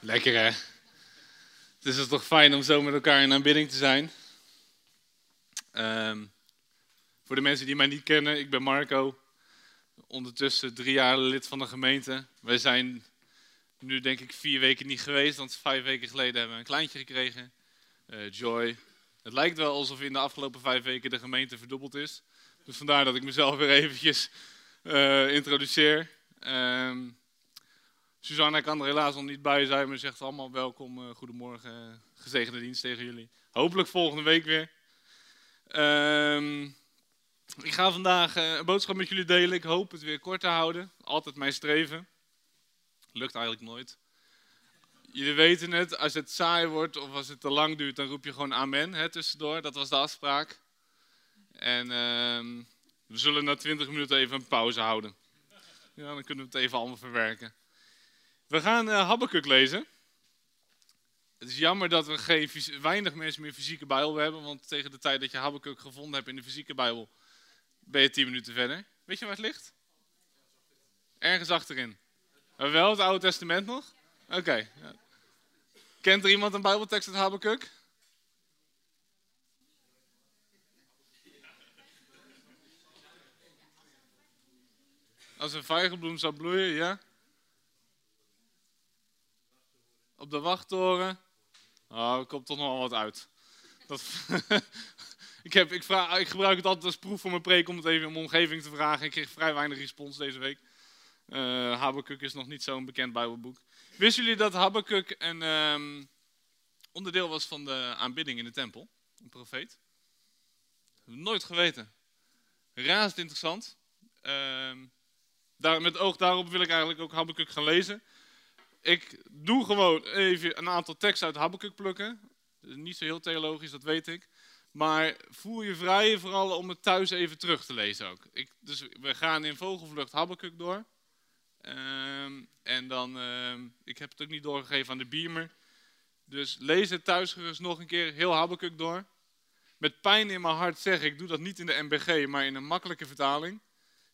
Lekker hè? Het is toch fijn om zo met elkaar in aanbidding te zijn. Ehm, voor de mensen die mij niet kennen, ik ben Marco. Ondertussen drie jaar lid van de gemeente. Wij zijn nu denk ik vier weken niet geweest, want vijf weken geleden hebben we een kleintje gekregen. Eh, Joy. Het lijkt wel alsof in de afgelopen vijf weken de gemeente verdubbeld is. Dus vandaar dat ik mezelf weer eventjes uh, introduceer. Um, Susanna kan er helaas nog niet bij zijn, maar zegt allemaal welkom, uh, goedemorgen, gezegende dienst tegen jullie. Hopelijk volgende week weer. Um, ik ga vandaag uh, een boodschap met jullie delen. Ik hoop het weer kort te houden. Altijd mijn streven. Lukt eigenlijk nooit. Jullie weten het, als het saai wordt of als het te lang duurt, dan roep je gewoon amen hè, tussendoor. Dat was de afspraak. En uh, we zullen na 20 minuten even een pauze houden. Ja, dan kunnen we het even allemaal verwerken. We gaan uh, Habakkuk lezen. Het is jammer dat we geen, weinig mensen meer fysieke Bijbel hebben, want tegen de tijd dat je Habakkuk gevonden hebt in de fysieke Bijbel, ben je 10 minuten verder. Weet je waar het ligt? Ergens achterin. Maar wel het Oude Testament nog? Oké. Kent er iemand een Bijbeltekst uit Habakkuk? Als een vijgenbloem zou bloeien, ja? Op de wachttoren. Oh, er komt toch nog wel wat uit. Dat, ik, heb, ik, vraag, ik, gebruik het altijd als proef voor mijn preek om het even in mijn omgeving te vragen. Ik kreeg vrij weinig respons deze week. Uh, Habakkuk is nog niet zo'n bekend Bijbelboek. Wisten jullie dat Habakkuk een um, onderdeel was van de aanbidding in de tempel? Een profeet? Nooit geweten. Razend interessant. Uh, daar, met oog daarop wil ik eigenlijk ook Habakkuk gaan lezen. Ik doe gewoon even een aantal teksten uit Habakkuk plukken. Niet zo heel theologisch, dat weet ik. Maar voel je vrij vooral om het thuis even terug te lezen ook. Ik, dus we gaan in vogelvlucht Habakkuk door. Um, en dan, um, ik heb het ook niet doorgegeven aan de beamer. Dus lees het thuis gerust nog een keer heel Habakkuk door. Met pijn in mijn hart zeg ik, doe dat niet in de MBG, maar in een makkelijke vertaling.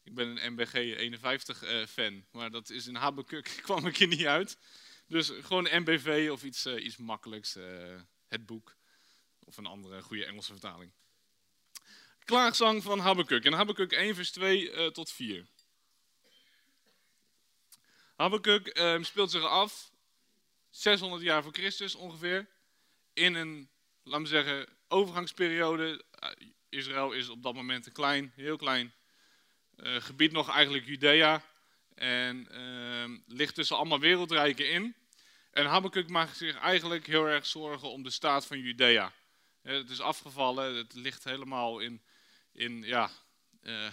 Ik ben een MBG 51 uh, fan, maar dat is in Habakkuk kwam ik er niet uit. Dus gewoon MBV of iets, uh, iets makkelijks, uh, het boek. Of een andere goede Engelse vertaling. Klaagzang van Habakkuk. In Habakkuk 1 vers 2 tot 4. Habakkuk ehm, speelt zich af 600 jaar voor Christus ongeveer. In een, laten we zeggen, overgangsperiode. Israël is op dat moment een klein, heel klein gebied nog eigenlijk Judea. En uh, ligt tussen allemaal wereldrijken in. En Habakkuk maakt zich eigenlijk heel erg zorgen om de staat van Judea. Het is afgevallen, het ligt helemaal in, in ja, uh,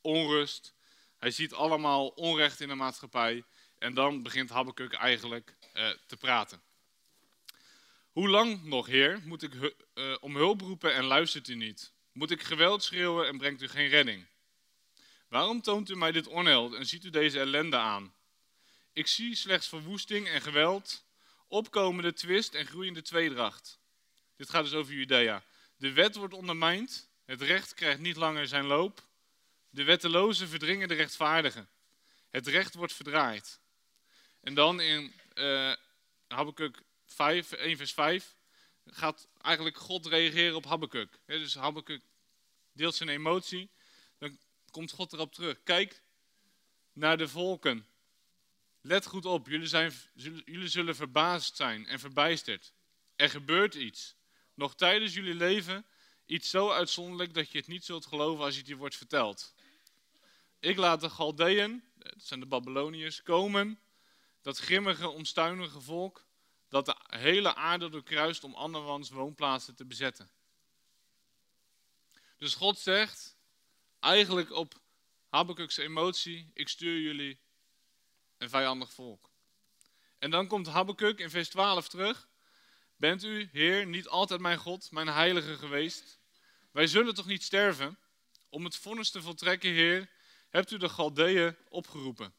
onrust. Hij ziet allemaal onrecht in de maatschappij. En dan begint Habakkuk eigenlijk te praten. Hoe lang nog, Heer, moet ik om hulp roepen en luistert u niet? Moet ik geweld schreeuwen en brengt u geen redding? Waarom toont u mij dit onheil en ziet u deze ellende aan? Ik zie slechts verwoesting en geweld, opkomende twist en groeiende tweedracht. Dit gaat dus over Judea. De wet wordt ondermijnd, het recht krijgt niet langer zijn loop. De wettelozen verdringen de rechtvaardigen. Het recht wordt verdraaid. En dan in uh, Habakkuk 5, 1 vers 5 gaat eigenlijk God reageren op Habakkuk. dus Habakkuk deelt zijn emotie. Komt God erop terug. Kijk naar de volken. Let goed op, jullie, zijn, jullie zullen verbaasd zijn en verbijsterd. Er gebeurt iets. Nog tijdens jullie leven iets zo uitzonderlijk dat je het niet zult geloven als je het je wordt verteld. Ik laat de Galdeën, dat zijn de Babyloniërs, komen, dat grimmige, omstuinige volk, dat de hele aarde doorkruist om andermans woonplaatsen te bezetten. Dus God zegt, eigenlijk op Habakkuk's emotie, ik stuur jullie een vijandig volk. En dan komt Habakkuk in vers 12 terug. Bent u, Heer, niet altijd mijn God, mijn heilige geweest? Wij zullen toch niet sterven? Om het vonnis te voltrekken, Heer, hebt u de Galdeeën opgeroepen.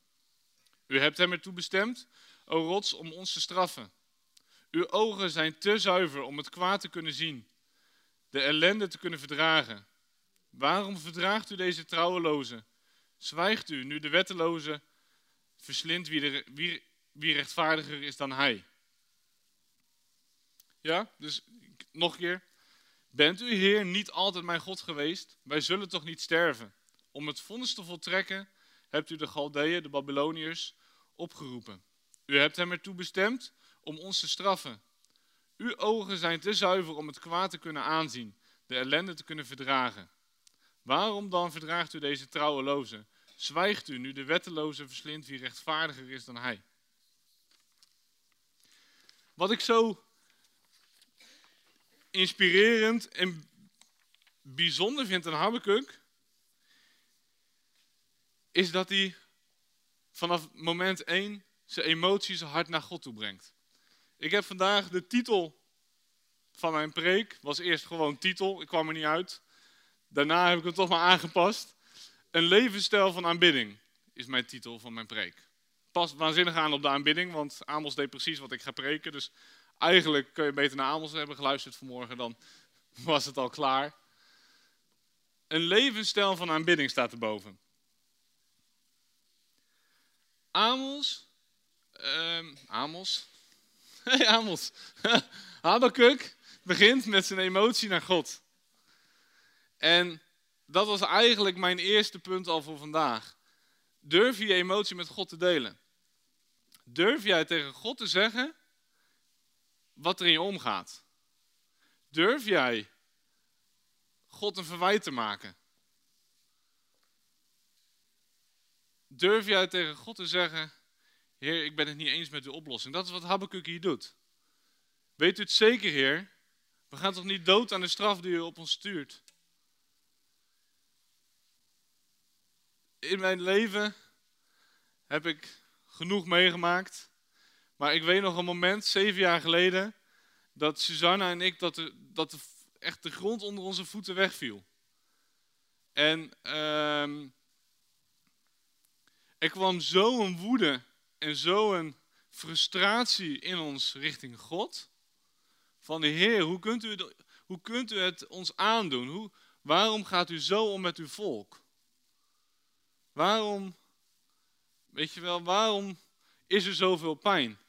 U hebt hem ertoe bestemd, o rots, om ons te straffen. Uw ogen zijn te zuiver om het kwaad te kunnen zien, de ellende te kunnen verdragen. Waarom verdraagt u deze trouweloze? Zwijgt u nu de wetteloze verslindt wie, wie rechtvaardiger is dan hij. Ja, dus nog een keer. Bent u Heer niet altijd mijn God geweest? Wij zullen toch niet sterven? Om het vonnis te voltrekken hebt u de Galdeeën, de Babyloniërs, opgeroepen. U hebt hem ertoe bestemd om ons te straffen. Uw ogen zijn te zuiver om het kwaad te kunnen aanzien, de ellende te kunnen verdragen. Waarom dan verdraagt u deze trouweloze? Zwijgt u nu de wetteloze verslindt wie rechtvaardiger is dan hij? Wat ik zo inspirerend en bijzonder vind aan Habakkuk, is dat hij vanaf moment 1 zijn emoties hard naar God toe brengt. Ik heb vandaag de titel van mijn preek, was eerst gewoon titel, ik kwam er niet uit. Daarna heb ik hem toch maar aangepast. Een levensstijl van aanbidding is mijn titel van mijn preek. Past waanzinnig aan op de aanbidding, want Amos deed precies wat ik ga preken. Dus eigenlijk kun je beter naar Amos hebben geluisterd vanmorgen, dan was het al klaar. Een levensstijl van aanbidding staat erboven. Amos, um, Amos, hey Amos, Habakkuk begint met zijn emotie naar God. En dat was eigenlijk mijn eerste punt al voor vandaag. Durf je emotie met God te delen? Durf jij tegen God te zeggen wat er in je omgaat? Durf jij God een verwijt te maken? Durf jij tegen God te zeggen: Heer, ik ben het niet eens met uw oplossing? Dat is wat Habakkuk hier doet. Weet u het zeker, Heer? We gaan toch niet dood aan de straf die u op ons stuurt? In mijn leven heb ik genoeg meegemaakt. Maar ik weet nog een moment, zeven jaar geleden, dat Susanna en ik, dat, dat de, echt de grond onder onze voeten wegviel. En uh, er kwam zo'n woede en zo'n frustratie in ons richting God. Van de Heer, hoe kunt u het, hoe kunt u het ons aandoen? Hoe, waarom gaat u zo om met uw volk? Waarom, weet je wel, waarom is er zoveel pijn?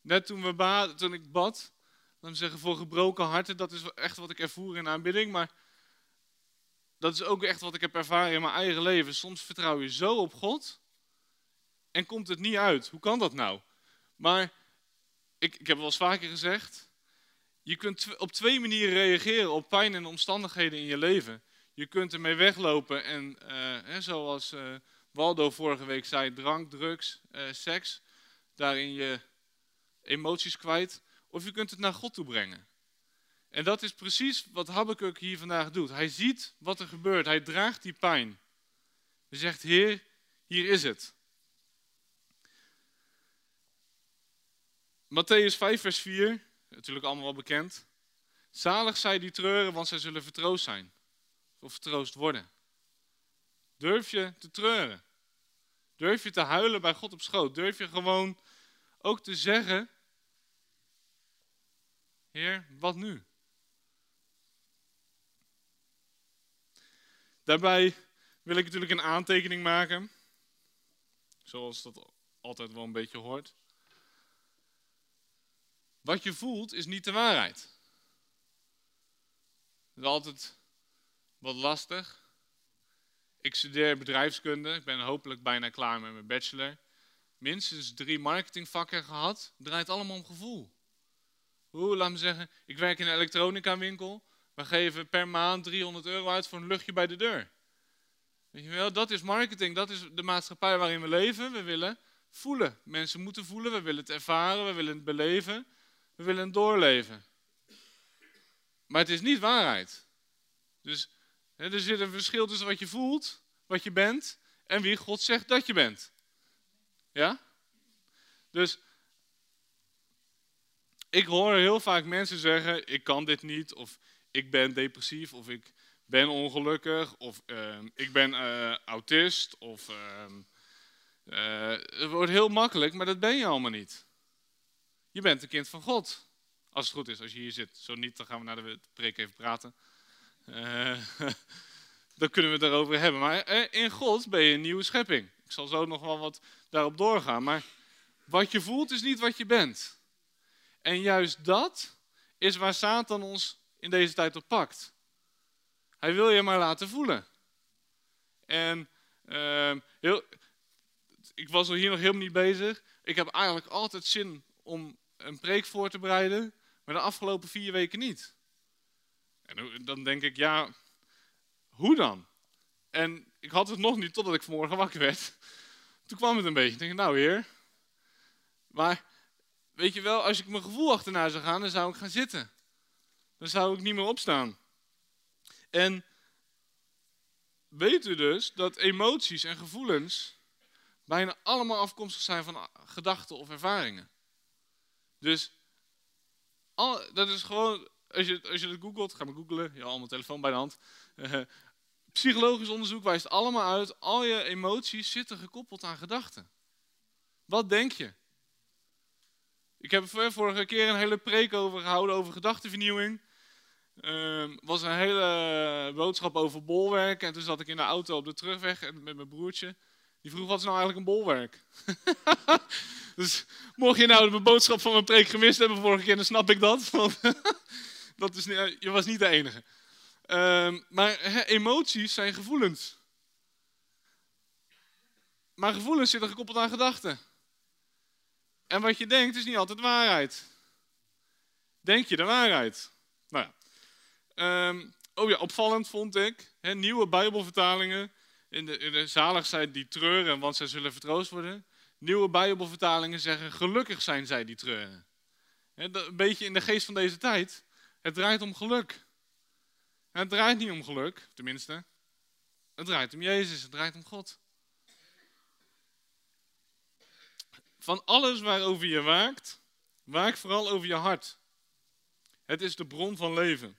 Net toen, we bad, toen ik bad, dan zeggen voor gebroken harten, dat is echt wat ik ervoer in aanbidding, maar dat is ook echt wat ik heb ervaren in mijn eigen leven. Soms vertrouw je zo op God en komt het niet uit. Hoe kan dat nou? Maar ik, ik heb wel eens vaker gezegd, je kunt op twee manieren reageren op pijn en omstandigheden in je leven. Je kunt ermee weglopen en, uh, zoals uh, Waldo vorige week zei, drank, drugs, uh, seks, daarin je emoties kwijt. Of je kunt het naar God toe brengen. En dat is precies wat Habakkuk hier vandaag doet. Hij ziet wat er gebeurt. Hij draagt die pijn. Hij zegt, Heer, hier is het. Matthäus 5, vers 4, natuurlijk allemaal wel bekend. Zalig zij die treuren, want zij zullen vertroost zijn. Of vertroost worden. Durf je te treuren? Durf je te huilen bij God op schoot? Durf je gewoon ook te zeggen: Heer, wat nu? Daarbij wil ik natuurlijk een aantekening maken, zoals dat altijd wel een beetje hoort. Wat je voelt is niet de waarheid. Dat is altijd wat lastig. Ik studeer bedrijfskunde. Ik ben hopelijk bijna klaar met mijn bachelor. Minstens drie marketingvakken gehad. Het draait allemaal om gevoel. Hoe, laat me zeggen, ik werk in een elektronica winkel. We geven per maand 300 euro uit voor een luchtje bij de deur. Weet je wel, dat is marketing. Dat is de maatschappij waarin we leven. We willen voelen. Mensen moeten voelen. We willen het ervaren. We willen het beleven. We willen doorleven. Maar het is niet waarheid. Dus er zit een verschil tussen wat je voelt, wat je bent, en wie God zegt dat je bent. Ja? Dus ik hoor heel vaak mensen zeggen: ik kan dit niet, of ik ben depressief, of ik ben ongelukkig, of uh, ik ben uh, autist, of uh, het wordt heel makkelijk, maar dat ben je allemaal niet. Je bent een kind van God. Als het goed is, als je hier zit. Zo niet, dan gaan we naar de preek even praten. Uh, dan kunnen we het daarover hebben. Maar eh, in God ben je een nieuwe schepping. Ik zal zo nog wel wat daarop doorgaan. Maar Wat je voelt is niet wat je bent. En juist dat is waar Satan ons in deze tijd op pakt. Hij wil je maar laten voelen. En uh, heel, ik was er hier nog helemaal niet bezig. Ik heb eigenlijk altijd zin om een preek voor te bereiden, maar de afgelopen vier weken niet. En dan denk ik, ja, hoe dan? En ik had het nog niet totdat ik vanmorgen wakker werd. Toen kwam het een beetje. Ik denk, nou heer. Maar weet je wel, als ik mijn gevoel achterna zou gaan, dan zou ik gaan zitten. Dan zou ik niet meer opstaan. En weet u dus dat emoties en gevoelens bijna allemaal afkomstig zijn van gedachten of ervaringen. Dus al, dat is gewoon, als je, als je het googelt, ga maar googlen, je allemaal telefoon bij de hand. Uh, psychologisch onderzoek wijst allemaal uit, al je emoties zitten gekoppeld aan gedachten. Wat denk je? Ik heb vorige keer een hele preek over gehouden over gedachtenvernieuwing. Uh, was een hele boodschap over bolwerk. En toen zat ik in de auto op de terugweg met mijn broertje. Die vroeg, wat is nou eigenlijk een bolwerk? dus mocht je nou de boodschap van mijn preek gemist hebben vorige keer, dan snap ik dat. Dat is, je was niet de enige. Uh, maar emoties zijn gevoelens. Maar gevoelens zitten gekoppeld aan gedachten. En wat je denkt is niet altijd waarheid. Denk je de waarheid? Nou ja. Um, oh ja, opvallend vond ik. Nieuwe Bijbelvertalingen. In de, in de zalig zijn die treuren, want zij zullen vertroost worden. Nieuwe Bijbelvertalingen zeggen: gelukkig zijn zij die treuren. Een beetje in de geest van deze tijd. Het draait om geluk. het draait niet om geluk, tenminste. Het draait om Jezus, het draait om God. Van alles waarover je waakt, waak vooral over je hart. Het is de bron van leven.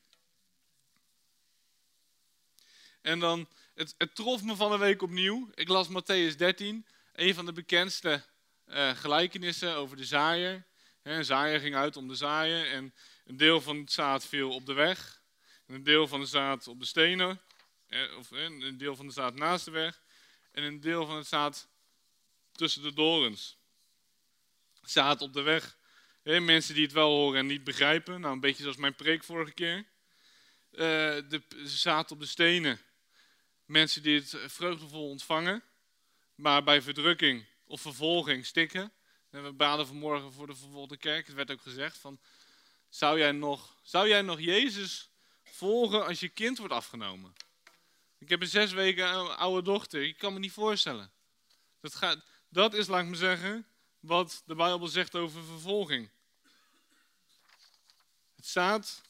En dan, het, trof me van de week opnieuw. Ik las Matthäus 13, een van de bekendste uh, gelijkenissen over de zaaier. een zaaier ging uit om de zaaien en een deel van het zaad viel op de weg. En een deel van het zaad op de stenen, eh, of een deel van de zaad naast de weg. En een deel van het zaad tussen de dorens zaad op de weg. mensen die het wel horen en niet begrijpen. Nou, een beetje zoals mijn preek vorige keer. Uh, de zaad op de stenen. Mensen die het vreugdevol ontvangen, maar bij verdrukking of vervolging stikken. En we baden vanmorgen voor de vervolgde kerk. Het werd ook gezegd van, zou jij nog, zou jij nog Jezus volgen als je kind wordt afgenomen? Ik heb een zes weken oude dochter. Ik kan me niet voorstellen. Dat, gaat, dat is, laat ik me zeggen, wat de Bijbel zegt over vervolging. Het zaad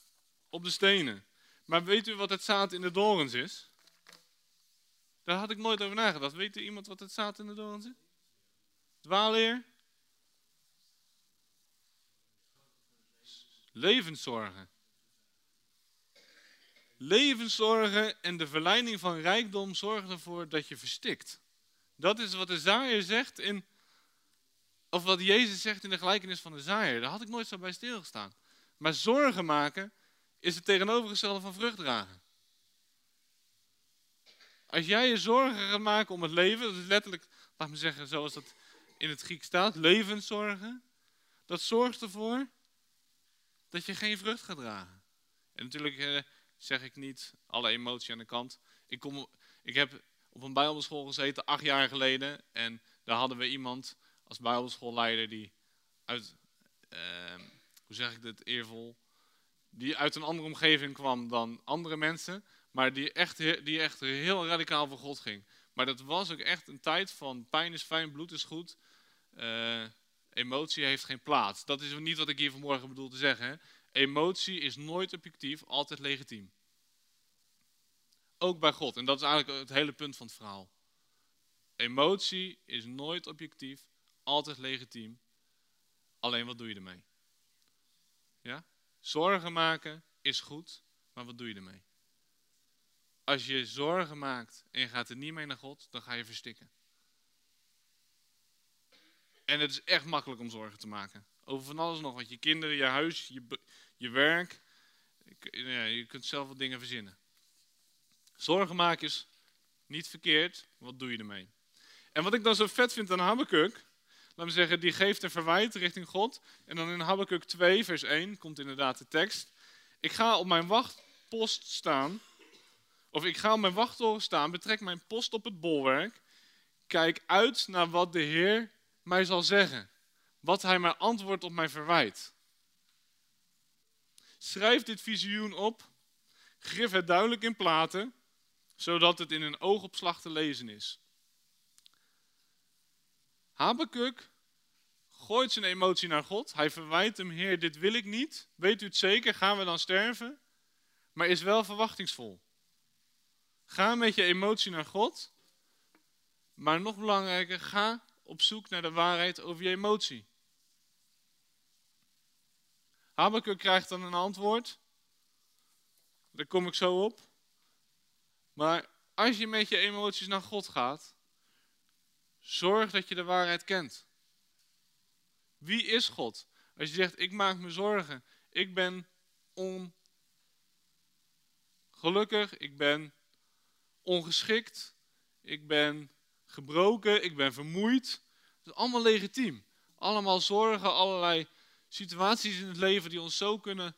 op de stenen. Maar weet u wat het zaad in de dorens is? Daar had ik nooit over nagedacht. Weet u iemand wat het zaad in de dorens is? Dwaalleer? Levenszorgen. Levenszorgen en de verleiding van rijkdom zorgen ervoor dat je verstikt. Dat is wat de zaaier zegt in of wat Jezus zegt in de gelijkenis van de zaaier. Daar had ik nooit zo bij stilgestaan. Maar zorgen maken is het tegenovergestelde van vrucht dragen. Als jij je zorgen gaat maken om het leven, dat is letterlijk, laat me zeggen zoals dat in het Grieks staat, levenszorgen. Dat zorgt ervoor dat je geen vrucht gaat dragen. En natuurlijk eh, zeg ik niet alle emotie aan de kant. Ik, kom, ik heb op een bijbelschool gezeten acht jaar geleden en daar hadden we iemand als bijbelschoolleider die uit, ehm, hoe zeg ik dit eervol, die uit een andere omgeving kwam dan andere mensen, maar die echt, die echt heel radicaal voor God ging. Maar dat was ook echt een tijd van pijn is fijn, bloed is goed, uh, emotie heeft geen plaats. Dat is niet wat ik hier vanmorgen bedoel te zeggen. Emotie is nooit objectief, altijd legitiem. Ook bij God. En dat is eigenlijk het hele punt van het verhaal. Emotie is nooit objectief, altijd legitiem. Alleen wat doe je ermee? Ja? Zorgen maken is goed, maar wat doe je ermee? Als je zorgen maakt en je gaat er niet mee naar God, dan ga je verstikken. En het is echt makkelijk om zorgen te maken. Over van alles nog, want je kinderen, je huis, je, je werk. Je kunt zelf wat dingen verzinnen. Zorgen maken is niet verkeerd, wat doe je ermee? En wat ik dan zo vet vind aan Habakkuk, laten we zeggen, die geeft een verwijt richting God. En dan in Habakkuk 2, vers 1, komt inderdaad de tekst. Ik ga op mijn wachtpost staan, of ik ga op mijn wachttoren staan, betrek mijn post op het bolwerk. Kijk uit naar wat de Heer mij zal zeggen. Wat hij mij antwoordt op mijn verwijt. Schrijf dit visioen op. Grif het duidelijk in platen, zodat het in een oogopslag te lezen is. Habakuk gooit zijn emotie naar God. Hij verwijt hem, Heer, dit wil ik niet. Weet u het zeker? Gaan we dan sterven? Maar is wel verwachtingsvol. Ga met je emotie naar God. Maar nog belangrijker, ga op zoek naar de waarheid over je emotie. Habakkuk krijgt dan een antwoord. Daar kom ik zo op. Maar als je met je emoties naar God gaat, zorg dat je de waarheid kent. Wie is God? Als je zegt, ik maak me zorgen, ik ben ongelukkig, ik ben ongeschikt, ik ben gebroken, ik ben vermoeid. Dat is allemaal legitiem. Allemaal zorgen, allerlei situaties in het leven die ons zo kunnen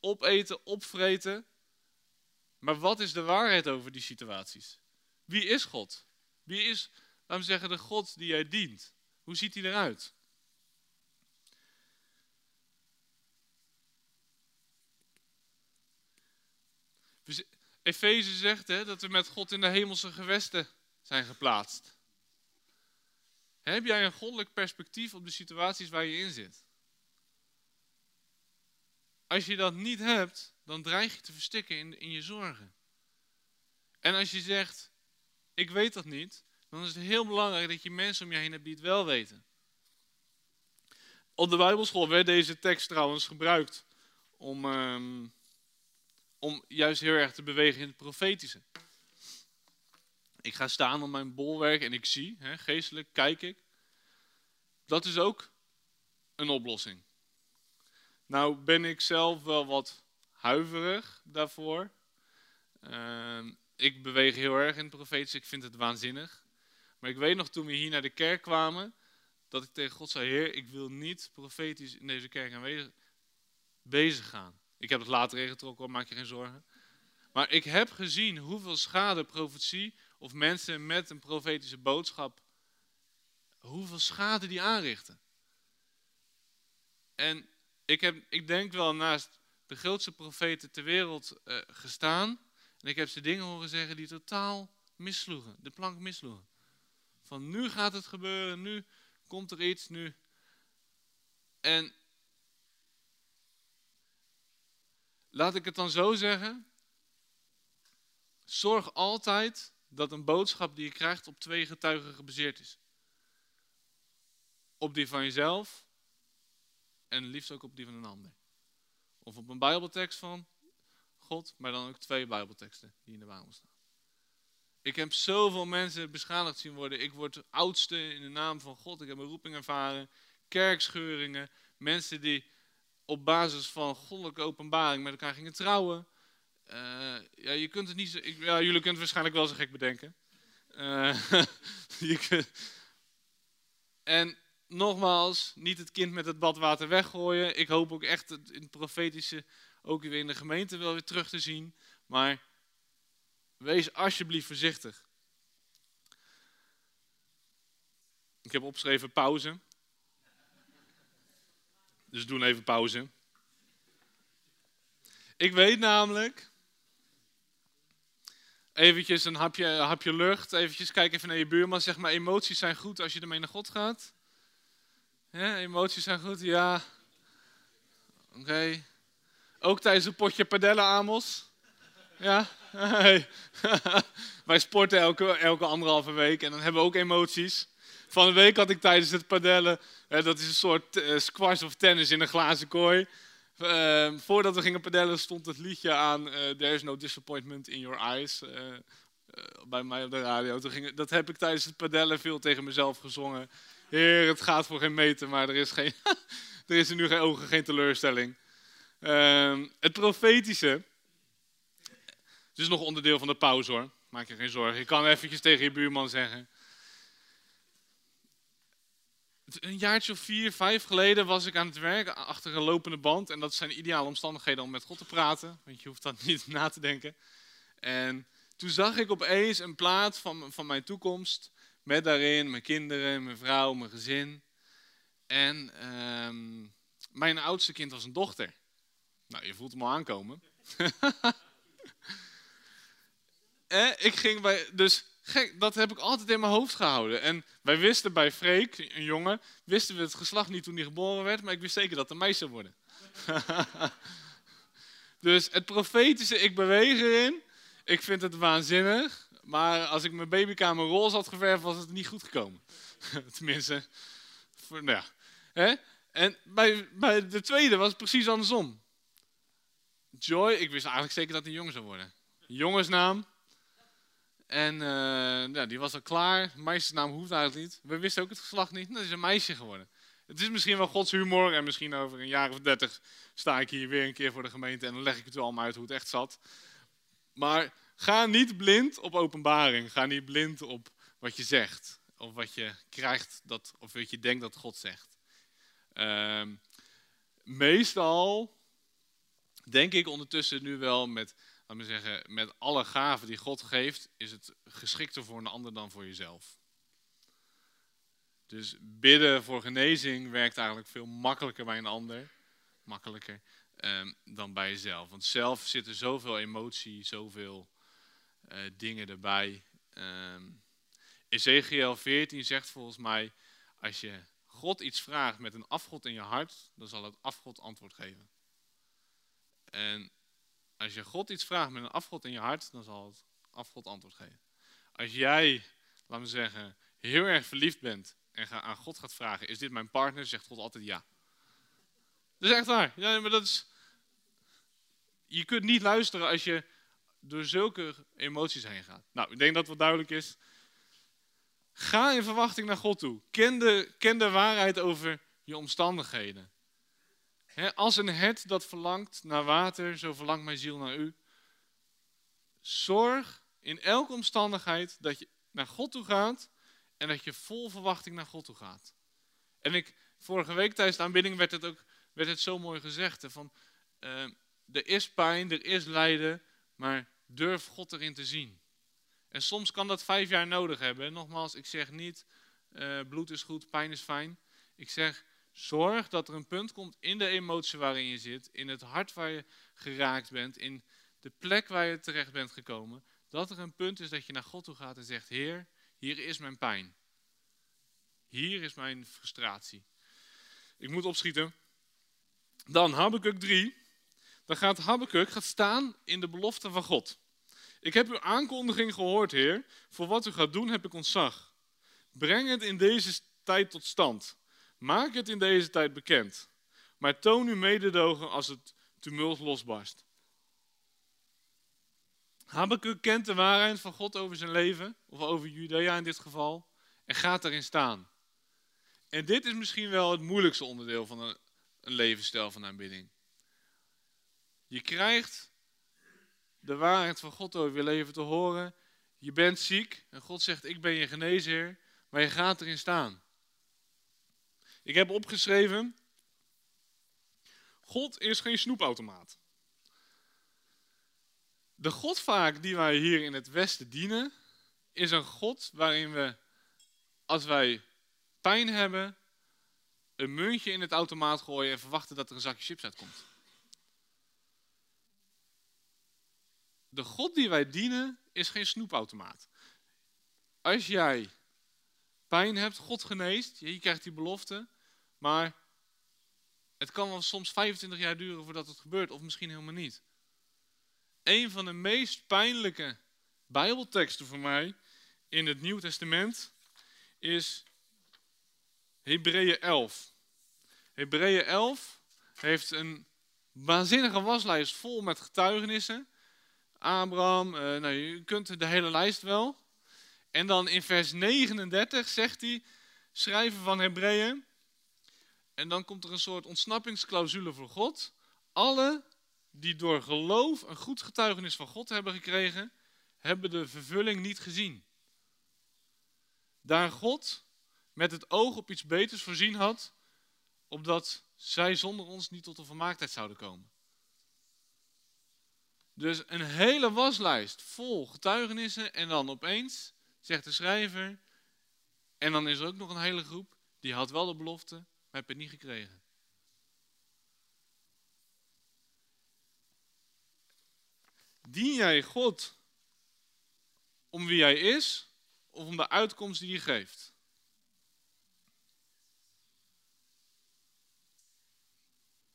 opeten, opvreten. Maar wat is de waarheid over die situaties? Wie is God? Wie is, laten we zeggen, de God die jij dient? Hoe ziet hij eruit? Efeze zegt hè, dat we met God in de hemelse gewesten zijn geplaatst. Heb jij een goddelijk perspectief op de situaties waar je in zit? Als je dat niet hebt, dan dreig je te verstikken in, in je zorgen. En als je zegt, ik weet dat niet, dan is het heel belangrijk dat je mensen om je heen hebt die het wel weten. Op de Bijbelschool werd deze tekst trouwens gebruikt om, um, om juist heel erg te bewegen in het profetische. Ik ga staan op mijn bolwerk en ik zie, hè, geestelijk kijk ik. Dat is ook een oplossing. Nou ben ik zelf wel wat huiverig daarvoor. Uh, ik beweeg heel erg in het profetische, ik vind het waanzinnig. Maar ik weet nog toen we hier naar de kerk kwamen, dat ik tegen God zei, Heer, ik wil niet profetisch in deze kerk aanwezig bezig gaan. Ik heb het later ingetrokken, maak je geen zorgen. Maar ik heb gezien hoeveel schade profetie of mensen met een profetische boodschap, hoeveel schade die aanrichten. En ik, heb, ik denk wel naast de grootste profeten ter wereld uh, gestaan. En ik heb ze dingen horen zeggen die totaal missloegen, de plank missloegen. Van nu gaat het gebeuren, nu komt er iets, nu. En laat ik het dan zo zeggen. Zorg altijd dat een boodschap die je krijgt op twee getuigen gebaseerd is. Op die van jezelf en liefst ook op die van een ander. Of op een Bijbeltekst van God, maar dan ook twee Bijbelteksten die in de Bijbel staan. Ik heb zoveel mensen beschadigd zien worden. Ik word oudste in de naam van God. Ik heb een roeping ervaren. Kerkscheuringen. Mensen die op basis van goddelijke openbaring met elkaar gingen trouwen. Uh, ja, je kunt het niet zo, ik, ja, jullie kunnen het waarschijnlijk wel zo gek bedenken. Uh, kunt, en nogmaals, niet het kind met het badwater weggooien. Ik hoop ook echt in het profetische ook weer in de gemeente wel weer terug te zien. Maar wees alsjeblieft voorzichtig. Ik heb opgeschreven pauze. Dus doen even pauze. Ik weet namelijk. Eventjes een hapje, hapje lucht. Eventjes kijken even naar je buurman. Zeg maar, emoties zijn goed als je ermee naar God gaat. Ja, emoties zijn goed, ja. Oké. Ook tijdens een potje padellen, Amos? Ja? Wij sporten elke, elke anderhalve week en dan hebben we ook emoties. Van een week had ik tijdens het padellen, dat is een soort uh, squash of tennis in een glazen kooi. Uh, voordat we gingen padellen stond het liedje aan uh, There is no disappointment in your eyes. Uh, bij mij op de radio. Toen ging, dat heb ik tijdens het padellen veel tegen mezelf gezongen. Heer, het gaat voor geen meter, maar er is, geen, er is nu geen ogen, geen teleurstelling. Ehm, het profetische. Het is nog onderdeel van de pauze hoor. Maak je geen zorgen. Je kan eventjes tegen je buurman zeggen. Een jaartje of vier, vijf geleden was ik aan het werk achter een lopende band. En dat zijn ideale omstandigheden om met God te praten, want je hoeft dan niet na te denken. En toen zag ik opeens een plaat van, van mijn toekomst. Met daarin mijn kinderen, mijn vrouw, mijn gezin. En ehm, mijn oudste kind was een dochter. Nou, je voelt hem al aankomen. eh, ik ging bij, dus gek, dat heb ik altijd in mijn hoofd gehouden. En wij wisten bij Freek, een jongen, wisten we het geslacht niet toen hij geboren werd, maar ik wist zeker dat het een meisje zou worden. dus het profetische, ik beweeg erin. Ik vind het waanzinnig. Maar als ik mijn babykamer roze had geverfd, was het niet goed gekomen. Tenminste, voor, nou ja. Hè? En bij, bij de tweede was het precies andersom. Joy, ik wist eigenlijk zeker dat hij jongen zou worden. Jongensnaam. En uh, ja, die was al klaar. Meisjesnaam hoeft eigenlijk niet. We wisten ook het geslacht niet. Dat is een meisje geworden. Het is misschien wel Gods humor. En misschien over een jaar of dertig sta ik hier weer een keer voor de gemeente. En dan leg ik het wel allemaal uit hoe het echt zat. Maar ga niet blind op openbaring. Ga niet blind op wat je zegt. Of wat je krijgt, dat, of wat je denkt dat God zegt. Uh, meestal denk ik ondertussen nu wel met, laat me zeggen, met alle gaven die God geeft, is het geschikter voor een ander dan voor jezelf. Dus bidden voor genezing werkt eigenlijk veel makkelijker bij een ander. Makkelijker Ehm, dan bij jezelf. Want zelf zit er zoveel emotie, zoveel uh, dingen erbij. Um, Ezekiel 14 zegt volgens mij, als je God iets vraagt met een afgod in je hart, dan zal het afgod antwoord geven. En als je God iets vraagt met een afgod in je hart, dan zal het afgod antwoord geven. Als jij, laten we zeggen, heel erg verliefd bent en aan God gaat vragen, is dit mijn partner? Zegt God altijd ja. Dat is echt waar. Ja, maar dat is, je kunt niet luisteren als je door zulke emoties heen gaat. Nou, ik denk dat wat duidelijk is. Ga in verwachting naar God toe. Ken de, ken de waarheid over je omstandigheden. Als een het dat verlangt naar water, zo verlangt mijn ziel naar u. Zorg in elke omstandigheid dat je naar God toe gaat en dat je vol verwachting naar God toe gaat. En ik, vorige week tijdens de aanbidding werd het ook werd het zo mooi gezegd. van, uh, er is pijn, er is lijden, maar durf God erin te zien. En soms kan dat vijf jaar nodig hebben. Nogmaals, ik zeg niet, uh, bloed is goed, pijn is fijn. Ik zeg, zorg dat er een punt komt in de emotie waarin je zit, in het hart waar je geraakt bent, in de plek waar je terecht bent gekomen, dat er een punt is dat je naar God toe gaat en zegt, Heer, hier is mijn pijn. Hier is mijn frustratie. Ik moet opschieten. Dan Habakkuk 3. Dan gaat Habakkuk gaat staan in de belofte van God. Ik heb uw aankondiging gehoord, Heer. Voor wat u gaat doen heb ik ontzag. Breng het in deze tijd tot stand. Maak het in deze tijd bekend. Maar toon uw mededogen als het tumult losbarst. Habakkuk kent de waarheid van God over zijn leven, of over Judea in dit geval, en gaat erin staan. En dit is misschien wel het moeilijkste onderdeel van een, levensstijl van aanbidding. Je krijgt de waarheid van God over je leven te horen. Je bent ziek en God zegt: Ik ben je geneesheer, maar je gaat erin staan. Ik heb opgeschreven: God is geen snoepautomaat. De God vaak die wij hier in het Westen dienen, is een God waarin we, als wij pijn hebben, een muntje in het automaat gooien en verwachten dat er een zakje chips uitkomt. De God die wij dienen is geen snoepautomaat. Als jij pijn hebt, God geneest, je krijgt die belofte, maar het kan wel soms 25 jaar duren voordat het gebeurt, of misschien helemaal niet. Een van de meest pijnlijke Bijbelteksten voor mij in het Nieuw Testament is Hebreeën 11. Hebreeën 11 heeft een waanzinnige waslijst vol met getuigenissen. Abraham, uh, nou, je kunt de hele lijst wel. En dan in vers 39 zegt hij, schrijven van Hebreeën. En dan komt er een soort ontsnappingsclausule voor God. Alle die door geloof een goed getuigenis van God hebben gekregen, hebben de vervulling niet gezien. Daar God met het oog op iets beters voorzien had, opdat zij zonder ons niet tot de volmaaktheid zouden komen. Dus een hele waslijst vol getuigenissen en dan opeens zegt de schrijver, en dan is er ook nog een hele groep, die had wel de belofte, maar heeft het niet gekregen. Dien jij God om wie hij is of om de uitkomst die hij geeft?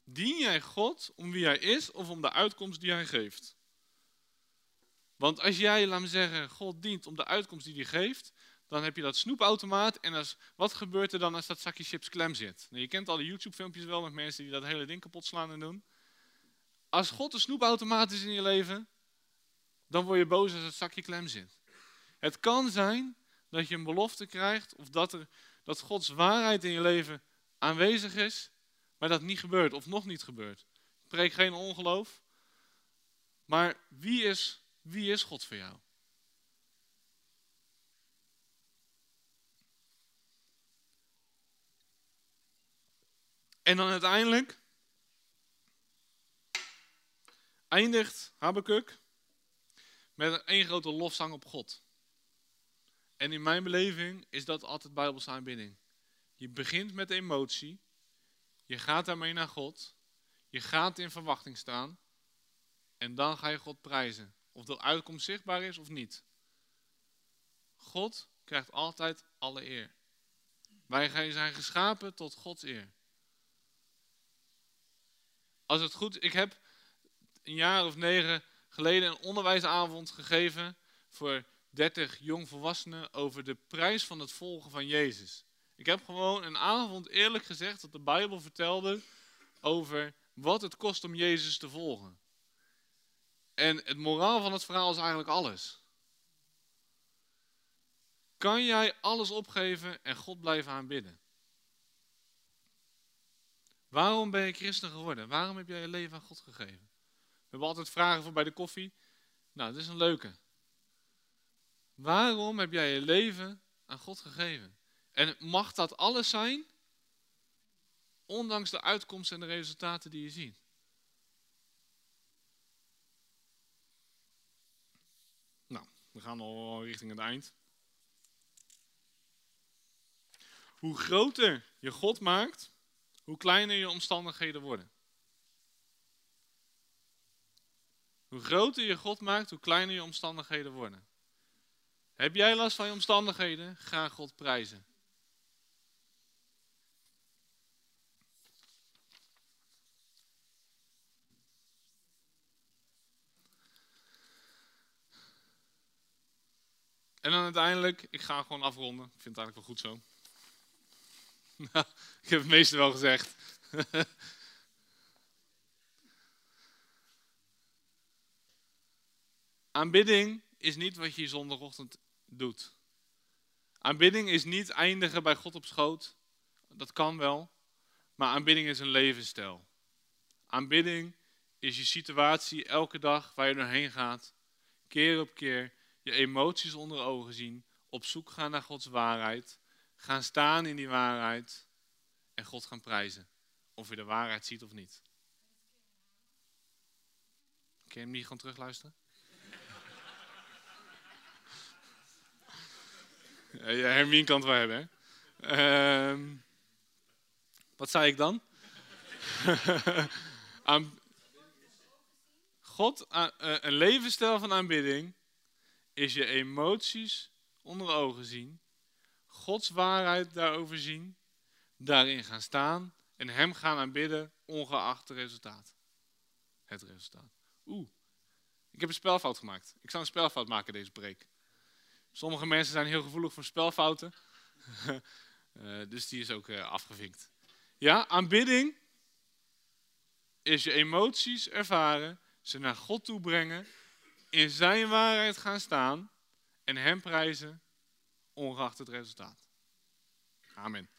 Dien jij God om wie hij is of om de uitkomst die hij geeft? Want als jij, laat me zeggen, God dient om de uitkomst die hij geeft, dan heb je dat snoepautomaat en als, wat gebeurt er dan als dat zakje chips klem zit? Nou, je kent al die YouTube-filmpjes wel met mensen die dat hele ding kapot slaan en doen. Als God een snoepautomaat is in je leven, dan word je boos als het zakje klem zit. Het kan zijn dat je een belofte krijgt of dat, er, dat Gods waarheid in je leven aanwezig is, maar dat niet gebeurt of nog niet gebeurt. Ik preek geen ongeloof. Maar wie is, wie is God voor jou? En dan uiteindelijk eindigt Habakkuk met een grote lofzang op God. En in mijn beleving is dat altijd Bijbelse aanbidding. Je begint met emotie, je gaat daarmee naar God, je gaat in verwachting staan en dan ga je God prijzen. Of de uitkomst zichtbaar is of niet. God krijgt altijd alle eer. Wij zijn geschapen tot Gods eer. Als het goed, ik heb een jaar of negen geleden een onderwijsavond gegeven voor 30 jongvolwassenen over de prijs van het volgen van Jezus. Ik heb gewoon een avond eerlijk gezegd dat de Bijbel vertelde over wat het kost om Jezus te volgen. En het moraal van het verhaal is eigenlijk alles. Kan jij alles opgeven en God blijven aanbidden? Waarom ben je christen geworden? Waarom heb jij je leven aan God gegeven? We hebben altijd vragen voor bij de koffie. Nou, dat is een leuke. Waarom heb jij je leven aan God gegeven? En mag dat alles zijn, ondanks de uitkomsten en de resultaten die je ziet? Nou, we gaan al richting het eind. Hoe groter je God maakt, hoe kleiner je omstandigheden worden. Hoe groter je God maakt, hoe kleiner je omstandigheden worden. Heb jij last van je omstandigheden? Ga God prijzen. En dan uiteindelijk, ik ga gewoon afronden. Ik vind het eigenlijk wel goed zo. Nou, ik heb het meeste wel gezegd. Aanbidding is niet wat je zondagochtend doet. Aanbidding is niet eindigen bij God op schoot. Dat kan wel. Maar aanbidding is een levensstijl. Aanbidding is je situatie elke dag waar je doorheen gaat. Keer op keer je emoties onder ogen zien. Op zoek gaan naar Gods waarheid. Gaan staan in die waarheid. En God gaan prijzen. Of je de waarheid ziet of niet. Kun je hem niet gewoon terugluisteren? Hermien kan het wel hebben. Hè? Uh, wat zei ik dan? God, uh, een levensstijl van aanbidding is je emoties onder ogen zien, Gods waarheid daarover zien, daarin gaan staan en Hem gaan aanbidden, ongeacht het resultaat. Het resultaat. Oeh, ik heb een spelfout gemaakt. Ik zou een spelfout maken deze preek. Sommige mensen zijn heel gevoelig voor spelfouten. uh, dus die is ook uh, afgevinkt. Ja, aanbidding is je emoties ervaren, ze naar God toe brengen, in zijn waarheid gaan staan en hem prijzen, ongeacht het resultaat. Amen.